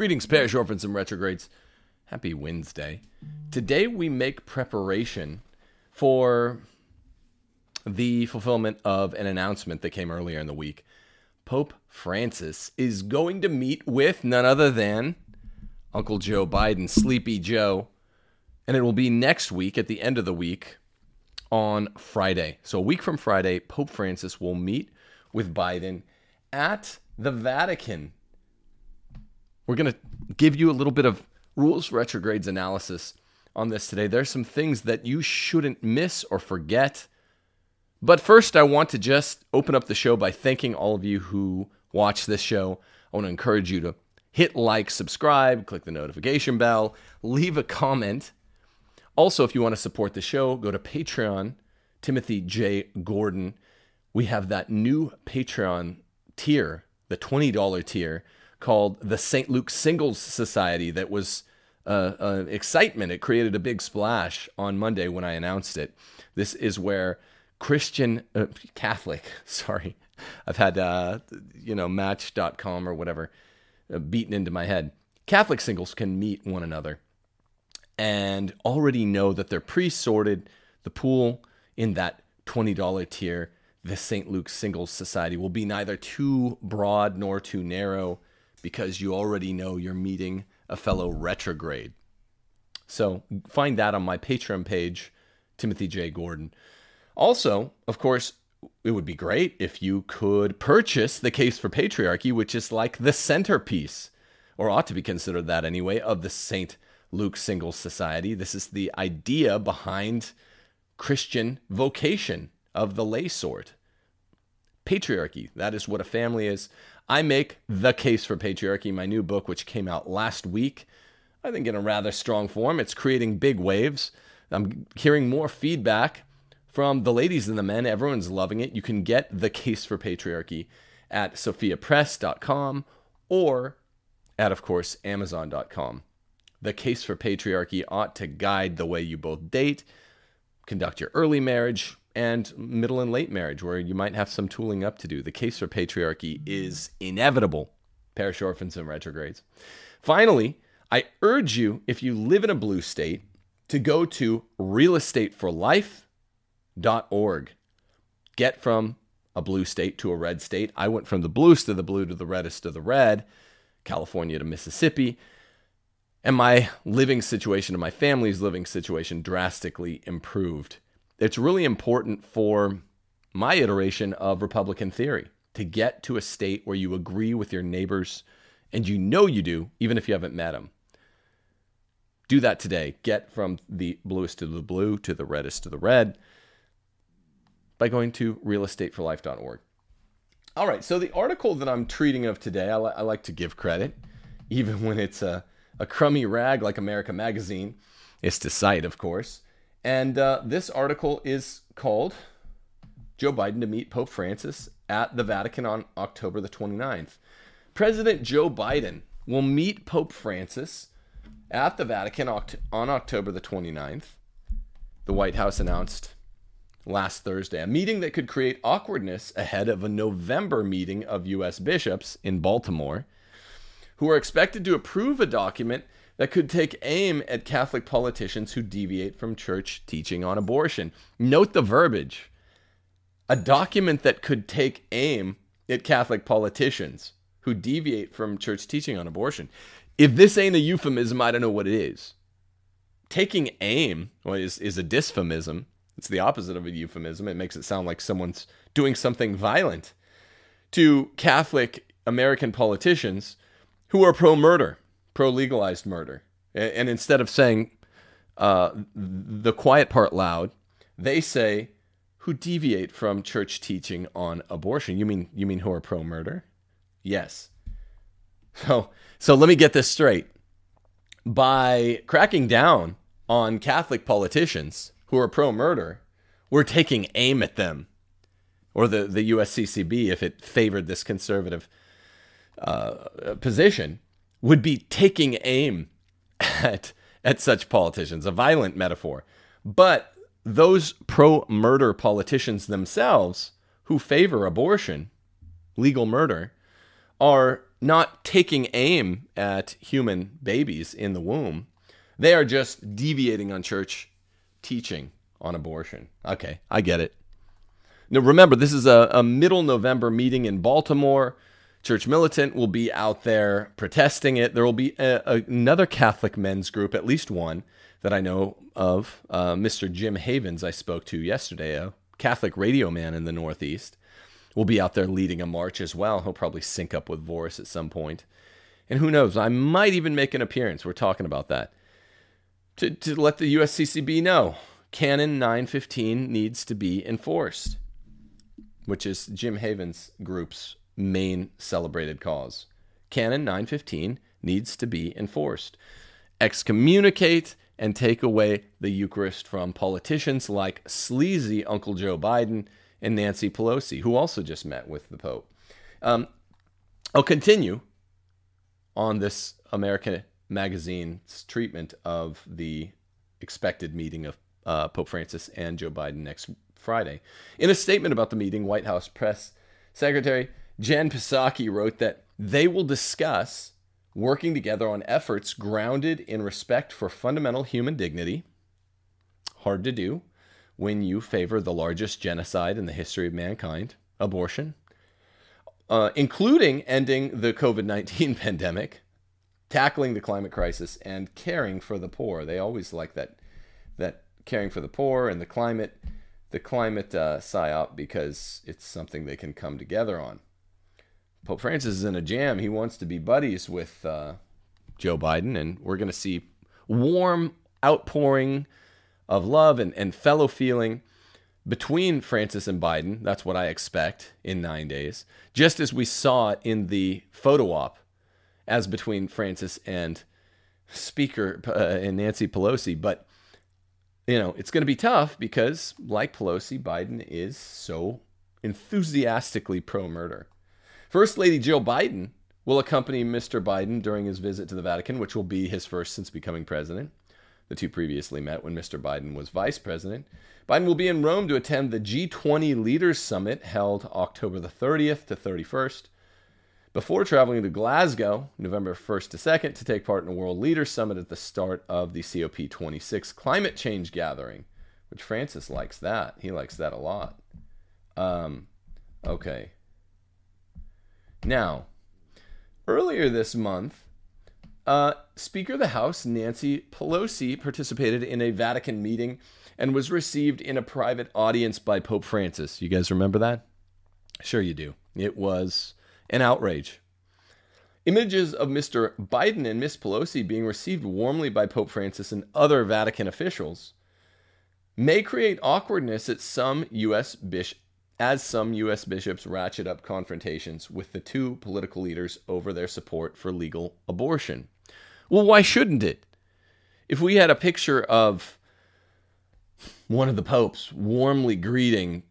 Greetings, pairs, orphans, and retrogrades. Happy Wednesday. Today we make preparation for the fulfillment of an announcement that came earlier in the week. Pope Francis is going to meet with none other than Uncle Joe Biden, Sleepy Joe, and it will be next week at the end of the week on Friday. So, a week from Friday, Pope Francis will meet with Biden at the Vatican we're going to give you a little bit of rules retrogrades analysis on this today. There's some things that you shouldn't miss or forget. But first, I want to just open up the show by thanking all of you who watch this show. I want to encourage you to hit like, subscribe, click the notification bell, leave a comment. Also, if you want to support the show, go to Patreon, Timothy J. Gordon. We have that new Patreon tier, the $20 tier called the St. Luke Singles Society that was uh, uh, excitement. It created a big splash on Monday when I announced it. This is where Christian, uh, Catholic, sorry, I've had, uh, you know, match.com or whatever uh, beaten into my head. Catholic singles can meet one another and already know that they're pre sorted. The pool in that $20 tier, the St. Luke Singles Society, will be neither too broad nor too narrow because you already know you're meeting a fellow retrograde. So find that on my Patreon page, Timothy J. Gordon. Also, of course, it would be great if you could purchase The Case for Patriarchy, which is like the centerpiece, or ought to be considered that anyway, of the St. Luke Singles Society. This is the idea behind Christian vocation of the lay sort. Patriarchy, that is what a family is. I make The Case for Patriarchy, my new book, which came out last week. I think in a rather strong form. It's creating big waves. I'm hearing more feedback from the ladies and the men. Everyone's loving it. You can get The Case for Patriarchy at sophiapress.com or at, of course, amazon.com. The Case for Patriarchy ought to guide the way you both date, conduct your early marriage, and middle and late marriage, where you might have some tooling up to do. The case for patriarchy is inevitable. Parish orphans and retrogrades. Finally, I urge you, if you live in a blue state, to go to realestateforlife.org. Get from a blue state to a red state. I went from the bluest of the blue to the reddest of the red, California to Mississippi. And my living situation and my family's living situation drastically improved it's really important for my iteration of Republican theory to get to a state where you agree with your neighbors and you know you do, even if you haven't met them. Do that today. Get from the bluest to the blue to the reddest to the red by going to realestateforlife.org. All right, so the article that I'm treating of today, I, li- I like to give credit, even when it's a, a crummy rag like America Magazine, It's to cite, of course. And uh, this article is called Joe Biden to meet Pope Francis at the Vatican on October the 29th. President Joe Biden will meet Pope Francis at the Vatican on October the 29th. The White House announced last Thursday a meeting that could create awkwardness ahead of a November meeting of U.S. bishops in Baltimore, who are expected to approve a document that could take aim at Catholic politicians who deviate from church teaching on abortion. Note the verbiage a document that could take aim at Catholic politicians who deviate from church teaching on abortion. If this ain't a euphemism, I don't know what it is. Taking aim well, is, is a dysphemism. It's the opposite of a euphemism. It makes it sound like someone's doing something violent to Catholic American politicians who are pro murder pro legalized murder. And instead of saying uh, the quiet part loud, they say who deviate from church teaching on abortion. You mean you mean who are pro murder? Yes. So so let me get this straight. By cracking down on Catholic politicians who are pro murder, we're taking aim at them, or the the USCCB if it favored this conservative uh, position would be taking aim at at such politicians, a violent metaphor. But those pro murder politicians themselves who favor abortion, legal murder, are not taking aim at human babies in the womb. They are just deviating on church teaching on abortion. Okay, I get it. Now, remember, this is a, a middle November meeting in Baltimore. Church Militant will be out there protesting it. There will be a, a, another Catholic men's group, at least one, that I know of. Uh, Mr. Jim Havens, I spoke to yesterday, a Catholic radio man in the Northeast, will be out there leading a march as well. He'll probably sync up with Voris at some point. And who knows, I might even make an appearance. We're talking about that. To, to let the USCCB know Canon 915 needs to be enforced, which is Jim Havens' group's main celebrated cause. Canon 915 needs to be enforced. Excommunicate and take away the Eucharist from politicians like sleazy Uncle Joe Biden and Nancy Pelosi, who also just met with the Pope. Um, I'll continue on this American Magazine's treatment of the expected meeting of uh, Pope Francis and Joe Biden next Friday. In a statement about the meeting, White House press secretary Jen Psaki wrote that they will discuss working together on efforts grounded in respect for fundamental human dignity. Hard to do when you favor the largest genocide in the history of mankind abortion, uh, including ending the COVID 19 pandemic, tackling the climate crisis, and caring for the poor. They always like that, that caring for the poor and the climate, the climate uh, psyop because it's something they can come together on. Pope Francis is in a jam. He wants to be buddies with uh, Joe Biden, and we're going to see warm outpouring of love and, and fellow feeling between Francis and Biden. That's what I expect in nine days, just as we saw in the photo op as between Francis and Speaker uh, and Nancy Pelosi. But, you know, it's going to be tough because, like Pelosi, Biden is so enthusiastically pro murder. First Lady Jill Biden will accompany Mr. Biden during his visit to the Vatican, which will be his first since becoming president. The two previously met when Mr. Biden was vice president. Biden will be in Rome to attend the G20 Leaders Summit held October the 30th to 31st, before traveling to Glasgow November 1st to 2nd to take part in a World Leaders Summit at the start of the COP26 climate change gathering, which Francis likes that. He likes that a lot. Um, okay. Now, earlier this month, uh, Speaker of the House Nancy Pelosi participated in a Vatican meeting and was received in a private audience by Pope Francis. You guys remember that? Sure, you do. It was an outrage. Images of Mr. Biden and Miss Pelosi being received warmly by Pope Francis and other Vatican officials may create awkwardness at some U.S. Bishop, as some U.S. bishops ratchet up confrontations with the two political leaders over their support for legal abortion. Well, why shouldn't it? If we had a picture of one of the popes warmly greeting,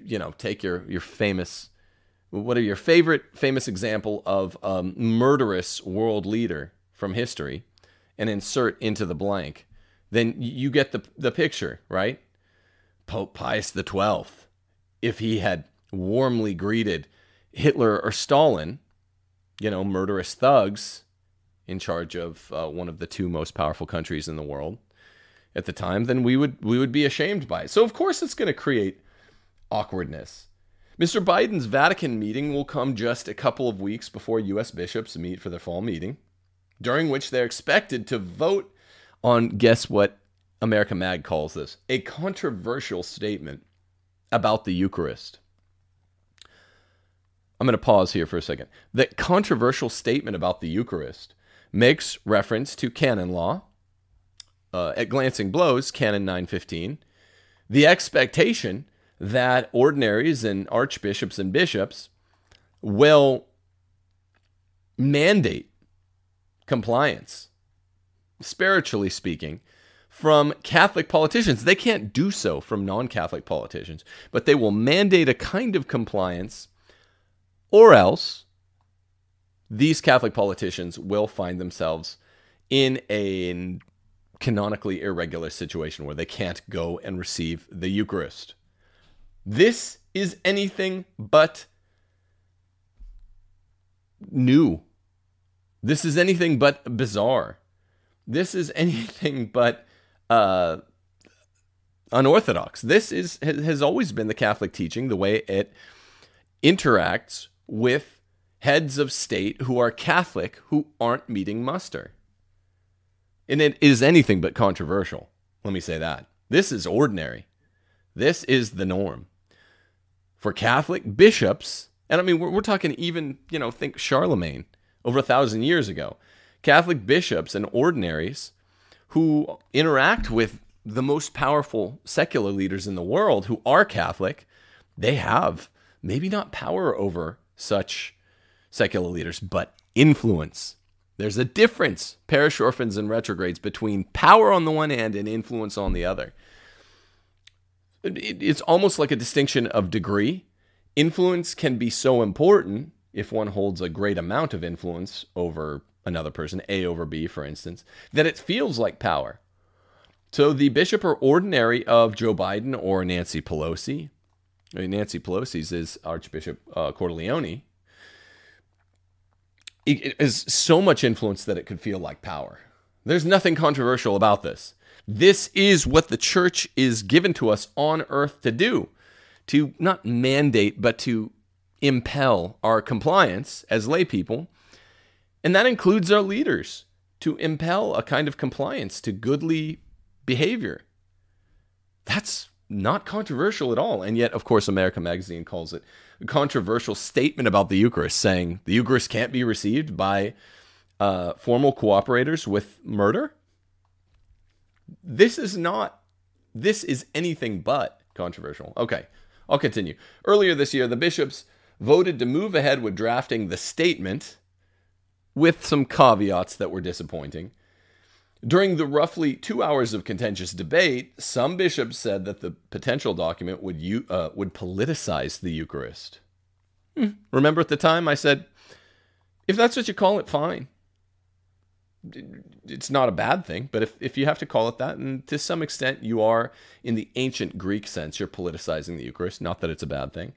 you know, take your, your famous, what are your favorite famous example of a murderous world leader from history and insert into the blank, then you get the, the picture, right? Pope Pius the Twelfth if he had warmly greeted Hitler or Stalin, you know, murderous thugs in charge of uh, one of the two most powerful countries in the world at the time, then we would we would be ashamed by it. So of course it's going to create awkwardness. Mr. Biden's Vatican meeting will come just a couple of weeks before US bishops meet for their fall meeting, during which they're expected to vote on guess what America Mag calls this? A controversial statement about the Eucharist. I'm going to pause here for a second. That controversial statement about the Eucharist makes reference to canon law. Uh, at glancing blows, canon 915, the expectation that ordinaries and archbishops and bishops will mandate compliance, spiritually speaking, from Catholic politicians. They can't do so from non Catholic politicians, but they will mandate a kind of compliance, or else these Catholic politicians will find themselves in a canonically irregular situation where they can't go and receive the Eucharist. This is anything but new. This is anything but bizarre. This is anything but uh, unorthodox. This is has always been the Catholic teaching, the way it interacts with heads of state who are Catholic who aren't meeting muster. And it is anything but controversial. Let me say that. This is ordinary. This is the norm. For Catholic bishops, and I mean, we're, we're talking even, you know, think Charlemagne over a thousand years ago. Catholic bishops and ordinaries who interact with the most powerful secular leaders in the world who are Catholic, they have maybe not power over such secular leaders, but influence. There's a difference, parish orphans and retrogrades, between power on the one hand and influence on the other. It's almost like a distinction of degree. Influence can be so important if one holds a great amount of influence over another person, A over B, for instance, that it feels like power. So the bishop or ordinary of Joe Biden or Nancy Pelosi, I mean, Nancy Pelosi's is Archbishop uh, Cordileone, it is so much influence that it could feel like power. There's nothing controversial about this. This is what the church is given to us on earth to do to not mandate, but to impel our compliance as lay people. And that includes our leaders to impel a kind of compliance to goodly behavior. That's not controversial at all. And yet, of course, America Magazine calls it a controversial statement about the Eucharist, saying the Eucharist can't be received by uh, formal cooperators with murder. This is not, this is anything but controversial. Okay, I'll continue. Earlier this year, the bishops voted to move ahead with drafting the statement with some caveats that were disappointing. During the roughly two hours of contentious debate, some bishops said that the potential document would, uh, would politicize the Eucharist. Hmm. Remember at the time I said, if that's what you call it, fine. It's not a bad thing, but if, if you have to call it that, and to some extent you are, in the ancient Greek sense, you're politicizing the Eucharist, not that it's a bad thing,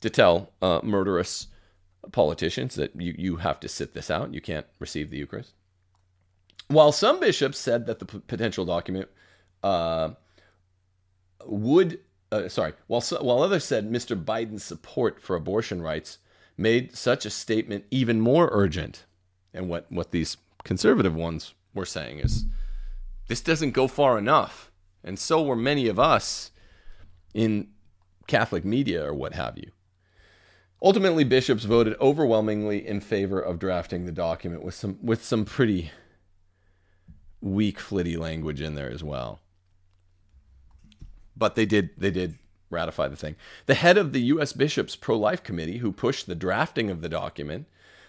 to tell uh, murderous politicians that you, you have to sit this out, you can't receive the Eucharist. While some bishops said that the p- potential document uh, would, uh, sorry, while, so, while others said Mr. Biden's support for abortion rights made such a statement even more urgent. And what, what these conservative ones were saying is this doesn't go far enough. And so were many of us in Catholic media or what have you. Ultimately, bishops voted overwhelmingly in favor of drafting the document with some with some pretty weak flitty language in there as well. But they did they did ratify the thing. The head of the US Bishops pro-life committee who pushed the drafting of the document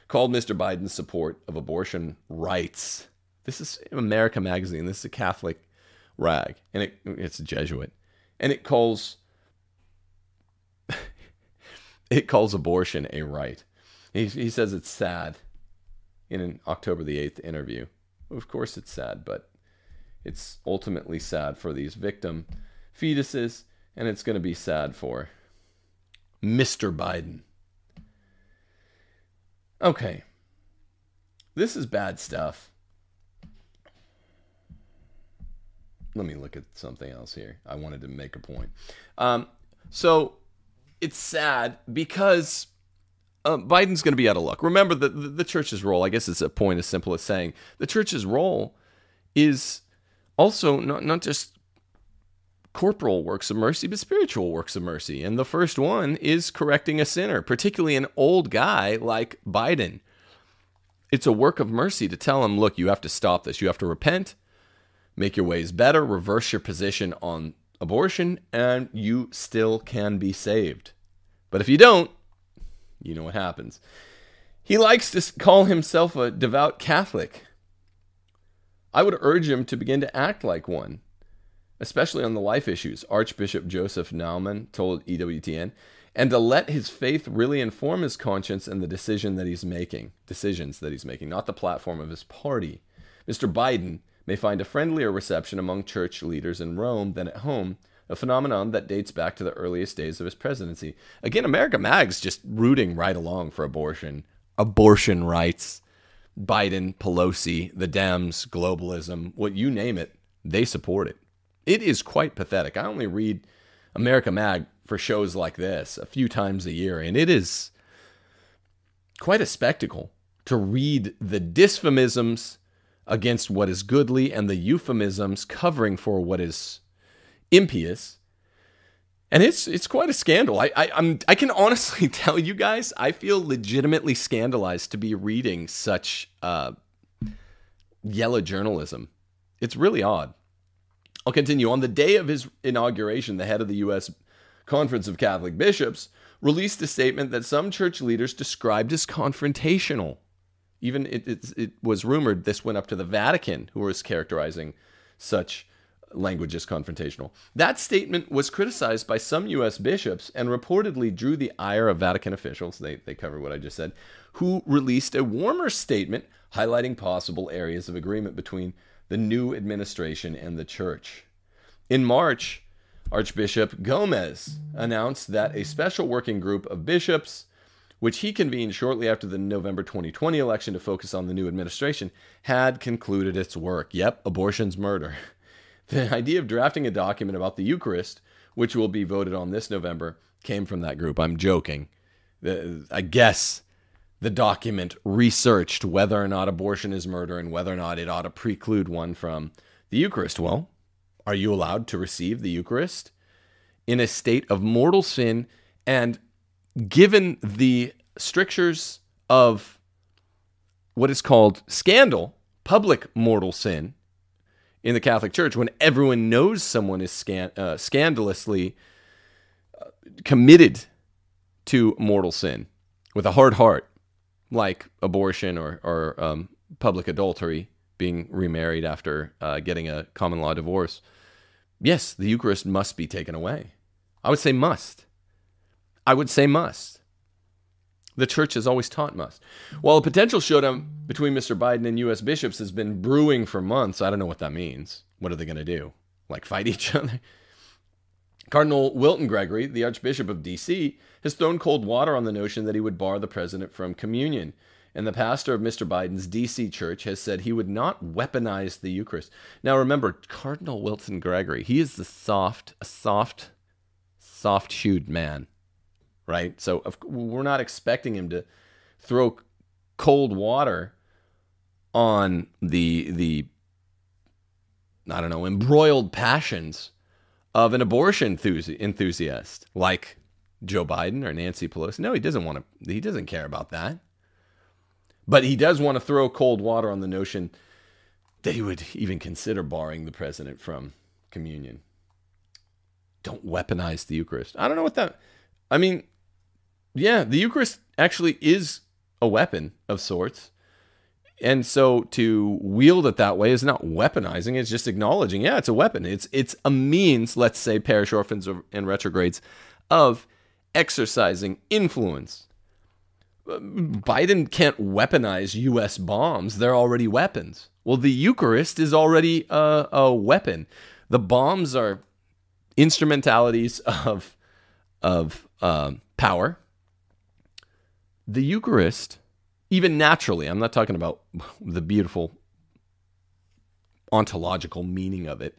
called Mr. Biden's support of abortion rights. This is America magazine. This is a Catholic rag and it, it's a Jesuit. And it calls it calls abortion a right. He, he says it's sad in an October the 8th interview. Of course, it's sad, but it's ultimately sad for these victim fetuses, and it's going to be sad for Mr. Biden. Okay. This is bad stuff. Let me look at something else here. I wanted to make a point. Um, so it's sad because uh, Biden's going to be out of luck. Remember that the, the church's role, I guess it's a point as simple as saying the church's role is also not, not just corporal works of mercy, but spiritual works of mercy. And the first one is correcting a sinner, particularly an old guy like Biden. It's a work of mercy to tell him, look, you have to stop this. You have to repent, make your ways better, reverse your position on abortion, and you still can be saved. But if you don't, you know what happens. He likes to call himself a devout Catholic. I would urge him to begin to act like one, especially on the life issues, Archbishop Joseph Naumann told EWTN, and to let his faith really inform his conscience and the decision that he's making, decisions that he's making, not the platform of his party. Mr. Biden may find a friendlier reception among church leaders in Rome than at home a phenomenon that dates back to the earliest days of his presidency. Again, America Mag's just rooting right along for abortion abortion rights, Biden, Pelosi, the Dems, globalism, what you name it, they support it. It is quite pathetic. I only read America Mag for shows like this a few times a year, and it is quite a spectacle to read the dysphemisms against what is goodly and the euphemisms covering for what is impious. And it's it's quite a scandal. I, I am I can honestly tell you guys, I feel legitimately scandalized to be reading such uh, yellow journalism. It's really odd. I'll continue. On the day of his inauguration, the head of the U.S. Conference of Catholic Bishops released a statement that some church leaders described as confrontational. Even it, it, it was rumored this went up to the Vatican, who was characterizing such language is confrontational. That statement was criticized by some U.S. bishops and reportedly drew the ire of Vatican officials. They, they cover what I just said, who released a warmer statement highlighting possible areas of agreement between the new administration and the church. In March, Archbishop Gomez announced that a special working group of bishops which he convened shortly after the November 2020 election to focus on the new administration, had concluded its work. Yep, abortion's murder. The idea of drafting a document about the Eucharist, which will be voted on this November, came from that group. I'm joking. I guess the document researched whether or not abortion is murder and whether or not it ought to preclude one from the Eucharist. Well, are you allowed to receive the Eucharist in a state of mortal sin and given the strictures of what is called scandal, public mortal sin in the Catholic Church, when everyone knows someone is scan- uh, scandalously uh, committed to mortal sin with a hard heart, like abortion or, or um, public adultery, being remarried after uh, getting a common law divorce, yes, the Eucharist must be taken away. I would say must. I would say must. The church has always taught must. While a potential showdown between Mr. Biden and U.S. bishops has been brewing for months, I don't know what that means. What are they going to do? Like fight each other? Cardinal Wilton Gregory, the Archbishop of D.C., has thrown cold water on the notion that he would bar the president from communion. And the pastor of Mr. Biden's D.C. church has said he would not weaponize the Eucharist. Now remember, Cardinal Wilton Gregory, he is the soft, soft, soft shoed man right? So we're not expecting him to throw cold water on the the I don't know embroiled passions of an abortion enthusiast like Joe Biden or Nancy Pelosi. No, he doesn't want to. He doesn't care about that. But he does want to throw cold water on the notion that he would even consider barring the president from communion. Don't weaponize the Eucharist. I don't know what that. I mean, yeah, the Eucharist actually is a weapon of sorts. And so to wield it that way is not weaponizing, it's just acknowledging, yeah, it's a weapon. It's it's a means, let's say parish orphans and retrogrades, of exercising influence. Biden can't weaponize US bombs. They're already weapons. Well, the Eucharist is already a, a weapon. The bombs are instrumentalities of of um, power the Eucharist, even naturally, I'm not talking about the beautiful ontological meaning of it,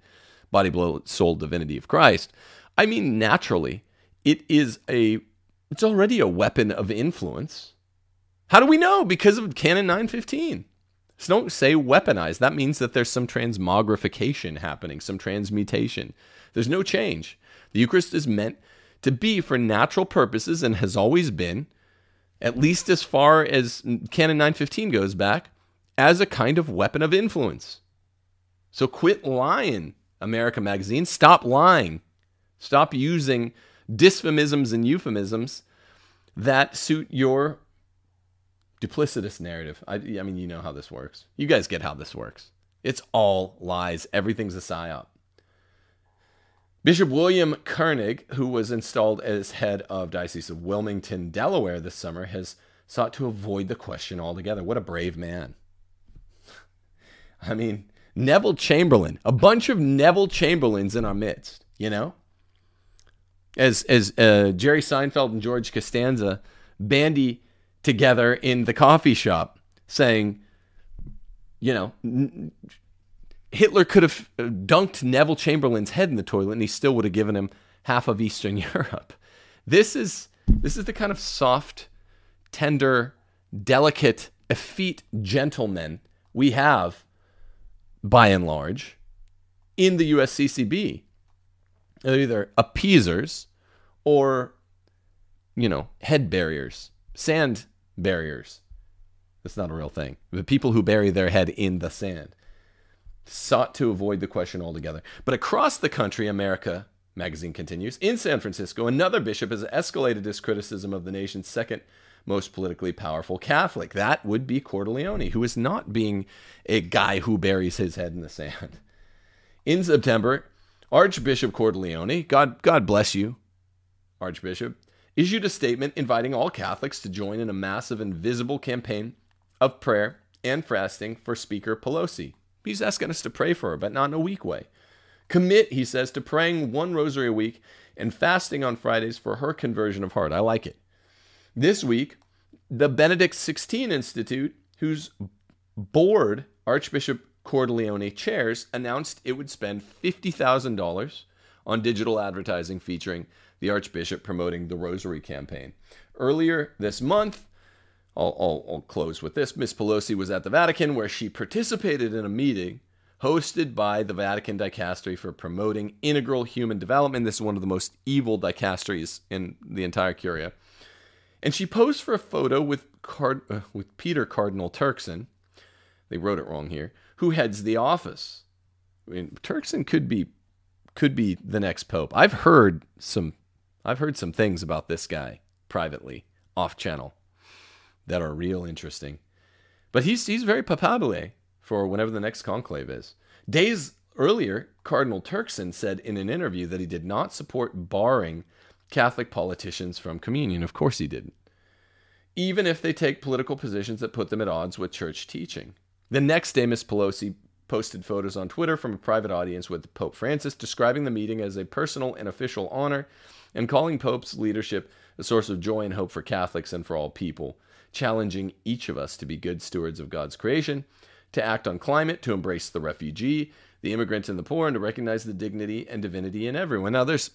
body, blood, soul, divinity of Christ. I mean, naturally, it is a, it's already a weapon of influence. How do we know? Because of Canon 915. So don't say weaponized. That means that there's some transmogrification happening, some transmutation. There's no change. The Eucharist is meant to be for natural purposes and has always been at least as far as Canon 915 goes back, as a kind of weapon of influence. So quit lying, America Magazine. Stop lying. Stop using dysphemisms and euphemisms that suit your duplicitous narrative. I, I mean, you know how this works. You guys get how this works. It's all lies. Everything's a psyop. Bishop William Koenig, who was installed as head of Diocese of Wilmington, Delaware this summer, has sought to avoid the question altogether. What a brave man. I mean, Neville Chamberlain, a bunch of Neville Chamberlains in our midst, you know? As, as uh, Jerry Seinfeld and George Costanza bandy together in the coffee shop saying, you know, Hitler could have uh, dunked Neville Chamberlain's head in the toilet and he still would have given him half of Eastern Europe. This is this is the kind of soft, tender, delicate, effete gentlemen we have by and large in the USCCB. They're either appeasers or you know, head barriers, sand barriers. That's not a real thing. The people who bury their head in the sand sought to avoid the question altogether. But across the country, America magazine continues, in San Francisco, another bishop has escalated his criticism of the nation's second most politically powerful Catholic. That would be Cordileone, who is not being a guy who buries his head in the sand. In September, Archbishop Cordileone, God, God bless you, Archbishop, issued a statement inviting all Catholics to join in a massive and visible campaign of prayer and fasting for Speaker Pelosi. He's asking us to pray for her, but not in a weak way. Commit, he says, to praying one rosary a week and fasting on Fridays for her conversion of heart. I like it. This week, the Benedict XVI Institute, whose board Archbishop Cordileone chairs, announced it would spend $50,000 on digital advertising featuring the Archbishop promoting the Rosary campaign. Earlier this month, I'll, I'll, I'll close with this Miss Pelosi was at the Vatican where she participated in a meeting hosted by the Vatican Dicastery for Promoting Integral Human Development. This is one of the most evil dicasteries in the entire Curia. And she posed for a photo with, Card- uh, with Peter Cardinal Turkson. They wrote it wrong here. Who heads the office? I mean, Turkson could be could be the next pope. I've heard some I've heard some things about this guy privately, off channel, that are real interesting. But he's he's very papabile for whenever the next conclave is. Days earlier, Cardinal Turkson said in an interview that he did not support barring Catholic politicians from communion. Of course he didn't. Even if they take political positions that put them at odds with church teaching. The next day, Miss Pelosi posted photos on Twitter from a private audience with Pope Francis, describing the meeting as a personal and official honor and calling Pope's leadership a source of joy and hope for Catholics and for all people, challenging each of us to be good stewards of God's creation, to act on climate, to embrace the refugee, the immigrant, and the poor, and to recognize the dignity and divinity in everyone. Now, there's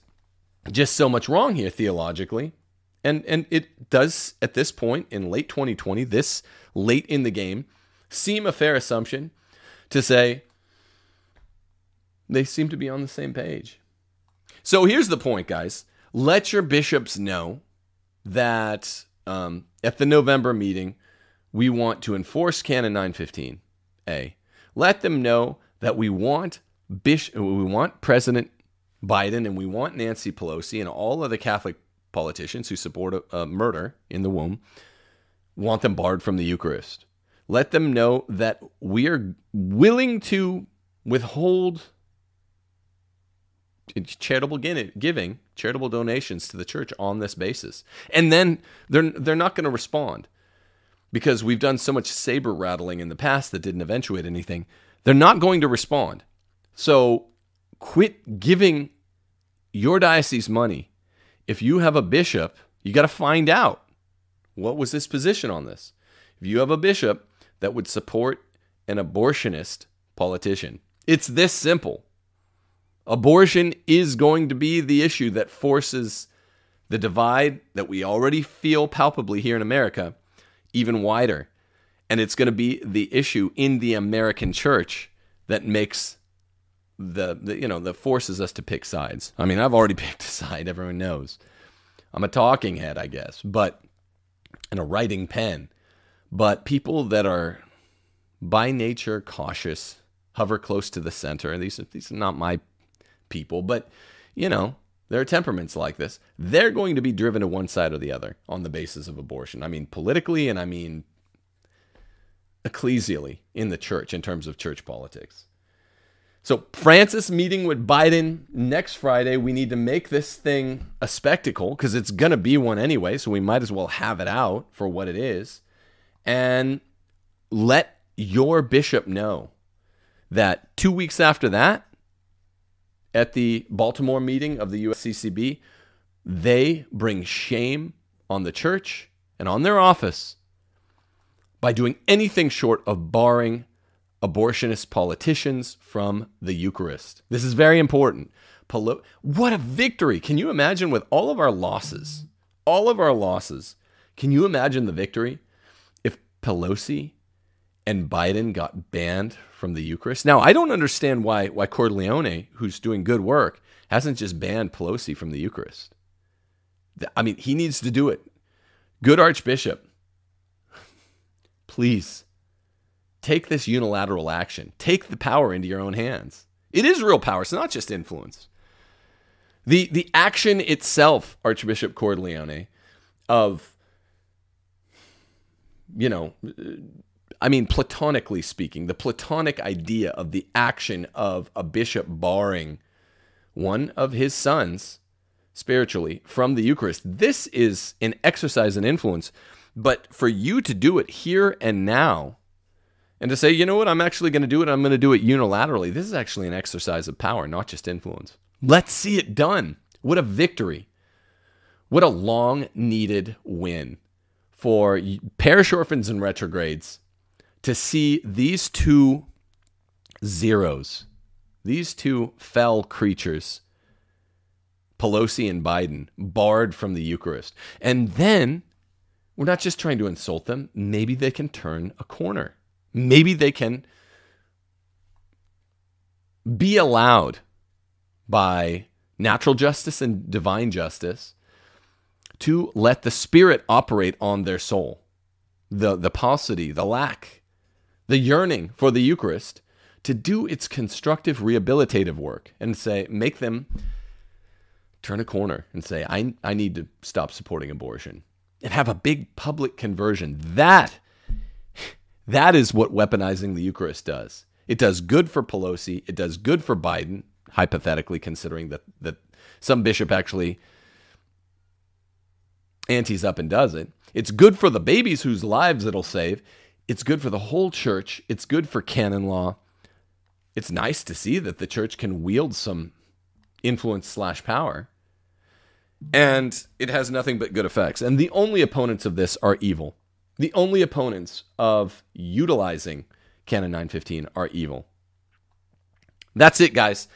just so much wrong here theologically. And, and it does, at this point in late 2020, this late in the game, seem a fair assumption to say they seem to be on the same page. So here's the point, guys. Let your bishops know that um, at the November meeting, we want to enforce Canon 915A. Let them know that we want Bishop, we want President Biden and we want Nancy Pelosi and all other Catholic politicians who support a, a murder in the womb, want them barred from the Eucharist. Let them know that we are willing to withhold charitable giving, charitable donations to the church on this basis. And then they're they're not going to respond because we've done so much saber rattling in the past that didn't eventuate anything. They're not going to respond. So quit giving your diocese money. If you have a bishop, you got to find out what was his position on this. If you have a bishop that would support an abortionist politician, it's this simple. Abortion is going to be the issue that forces the divide that we already feel palpably here in America even wider. And it's going to be the issue in the American church that makes the, the you know that forces us to pick sides. I mean, I've already picked a side, everyone knows. I'm a talking head, I guess, but and a writing pen. But people that are by nature cautious, hover close to the center. These these are not my people, but you know, there are temperaments like this. They're going to be driven to one side or the other on the basis of abortion. I mean, politically, and I mean ecclesially in the church in terms of church politics. So, Francis meeting with Biden next Friday. We need to make this thing a spectacle because it's going to be one anyway. So, we might as well have it out for what it is. And let your bishop know that two weeks after that, at the Baltimore meeting of the USCCB, they bring shame on the church and on their office by doing anything short of barring abortionist politicians from the Eucharist. This is very important. Pelo- what a victory! Can you imagine with all of our losses, all of our losses, can you imagine the victory if Pelosi and Biden got banned from the Eucharist? Now, I don't understand why why Cordileone, who's doing good work, hasn't just banned Pelosi from the Eucharist. I mean, he needs to do it. Good Archbishop, please take this unilateral action. Take the power into your own hands. It is real power, it's not just influence. The, the action itself, Archbishop Cordileone, of, you know, I mean, platonically speaking, the platonic idea of the action of a bishop barring one of his sons spiritually from the Eucharist. This is an exercise in influence. But for you to do it here and now, and to say, you know what, I'm actually going to do it, I'm going to do it unilaterally, this is actually an exercise of power, not just influence. Let's see it done. What a victory. What a long needed win for parish orphans and retrogrades to see these two zeros, these two fell creatures, Pelosi and Biden, barred from the Eucharist. And then we're not just trying to insult them. Maybe they can turn a corner. Maybe they can be allowed by natural justice and divine justice to let the spirit operate on their soul. The, the paucity, the lack, the yearning for the Eucharist to do its constructive rehabilitative work and say, make them turn a corner and say, I, I need to stop supporting abortion and have a big public conversion. That that is what weaponizing the Eucharist does. It does good for Pelosi. It does good for Biden, hypothetically considering that that some bishop actually antes up and does it. It's good for the babies whose lives it'll save. It's good for the whole church. It's good for canon law. It's nice to see that the church can wield some influence slash power and it has nothing but good effects. And the only opponents of this are evil. The only opponents of utilizing Canon 915 are evil. That's it, guys.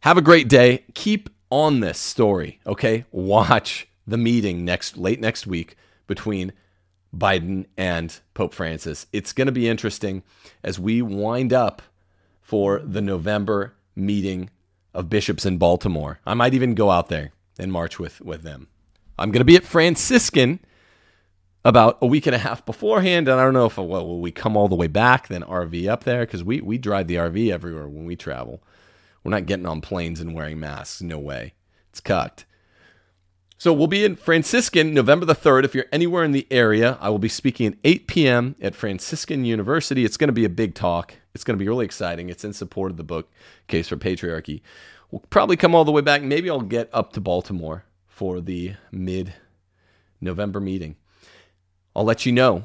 Have a great day. Keep on this story, okay? Watch the meeting next late next week between Biden and Pope Francis. It's going to be interesting as we wind up for the November meeting of bishops in Baltimore. I might even go out there and march with with them. I'm going to be at Franciscan about a week and a half beforehand, and I don't know if well will we come all the way back then RV up there because we we drive the RV everywhere when we travel. We're not getting on planes and wearing masks. No way. It's cucked. So we'll be in Franciscan November the 3rd. If you're anywhere in the area, I will be speaking at 8 p.m. at Franciscan University. It's going to be a big talk. It's going to be really exciting. It's in support of the book, Case for Patriarchy. We'll probably come all the way back. Maybe I'll get up to Baltimore for the mid November meeting. I'll let you know.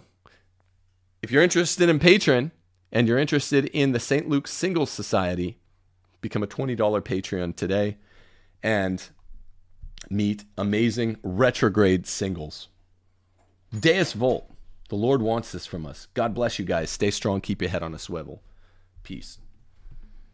If you're interested in Patreon and you're interested in the St. Luke's Singles Society, become a $20 Patreon today and meet amazing retrograde singles. Deus Vult. The Lord wants this from us. God bless you guys. Stay strong. Keep your head on a swivel. Peace.